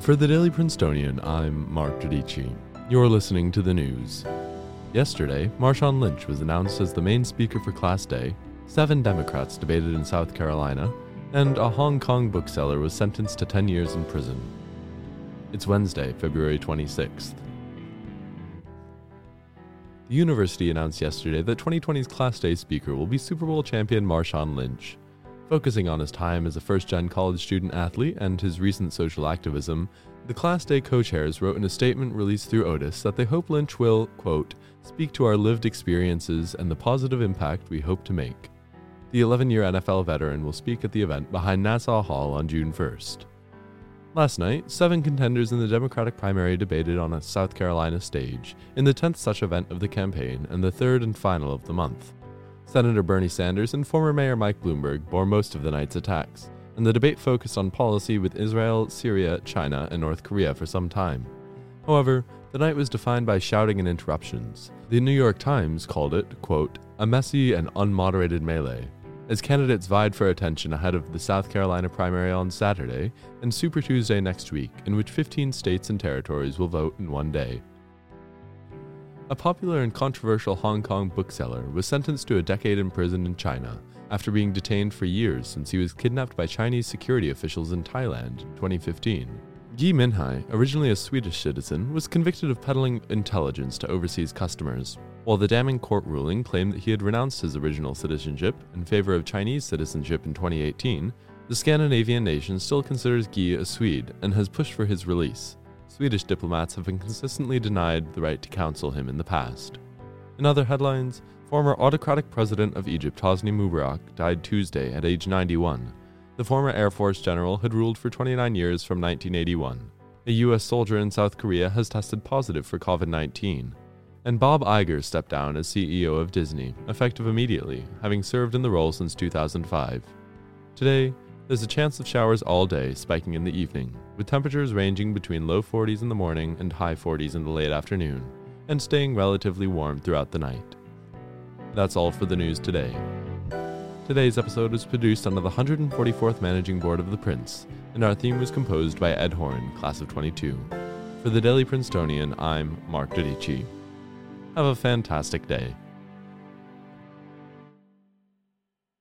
For the Daily Princetonian, I'm Mark Giudici. You're listening to the news. Yesterday, Marshawn Lynch was announced as the main speaker for Class Day, seven Democrats debated in South Carolina, and a Hong Kong bookseller was sentenced to 10 years in prison. It's Wednesday, February 26th. The university announced yesterday that 2020's Class Day speaker will be Super Bowl champion Marshawn Lynch. Focusing on his time as a first gen college student athlete and his recent social activism, the Class Day co chairs wrote in a statement released through ODUS that they hope Lynch will, quote, speak to our lived experiences and the positive impact we hope to make. The 11 year NFL veteran will speak at the event behind Nassau Hall on June 1st. Last night, seven contenders in the Democratic primary debated on a South Carolina stage in the 10th such event of the campaign and the third and final of the month. Senator Bernie Sanders and former Mayor Mike Bloomberg bore most of the night's attacks, and the debate focused on policy with Israel, Syria, China, and North Korea for some time. However, the night was defined by shouting and interruptions. The New York Times called it, quote, a messy and unmoderated melee, as candidates vied for attention ahead of the South Carolina primary on Saturday and Super Tuesday next week, in which 15 states and territories will vote in one day. A popular and controversial Hong Kong bookseller was sentenced to a decade in prison in China after being detained for years since he was kidnapped by Chinese security officials in Thailand in 2015. Gui Minhai, originally a Swedish citizen, was convicted of peddling intelligence to overseas customers. While the damning court ruling claimed that he had renounced his original citizenship in favor of Chinese citizenship in 2018, the Scandinavian nation still considers Gui a Swede and has pushed for his release. Swedish diplomats have been consistently denied the right to counsel him in the past. In other headlines, former autocratic president of Egypt Hosni Mubarak died Tuesday at age 91. The former Air Force general had ruled for 29 years from 1981. A U.S. soldier in South Korea has tested positive for COVID 19. And Bob Iger stepped down as CEO of Disney, effective immediately, having served in the role since 2005. Today, there's a chance of showers all day, spiking in the evening, with temperatures ranging between low 40s in the morning and high 40s in the late afternoon, and staying relatively warm throughout the night. That's all for the news today. Today's episode was produced under the 144th Managing Board of The Prince, and our theme was composed by Ed Horn, Class of 22. For the Daily Princetonian, I'm Mark Giudici. Have a fantastic day.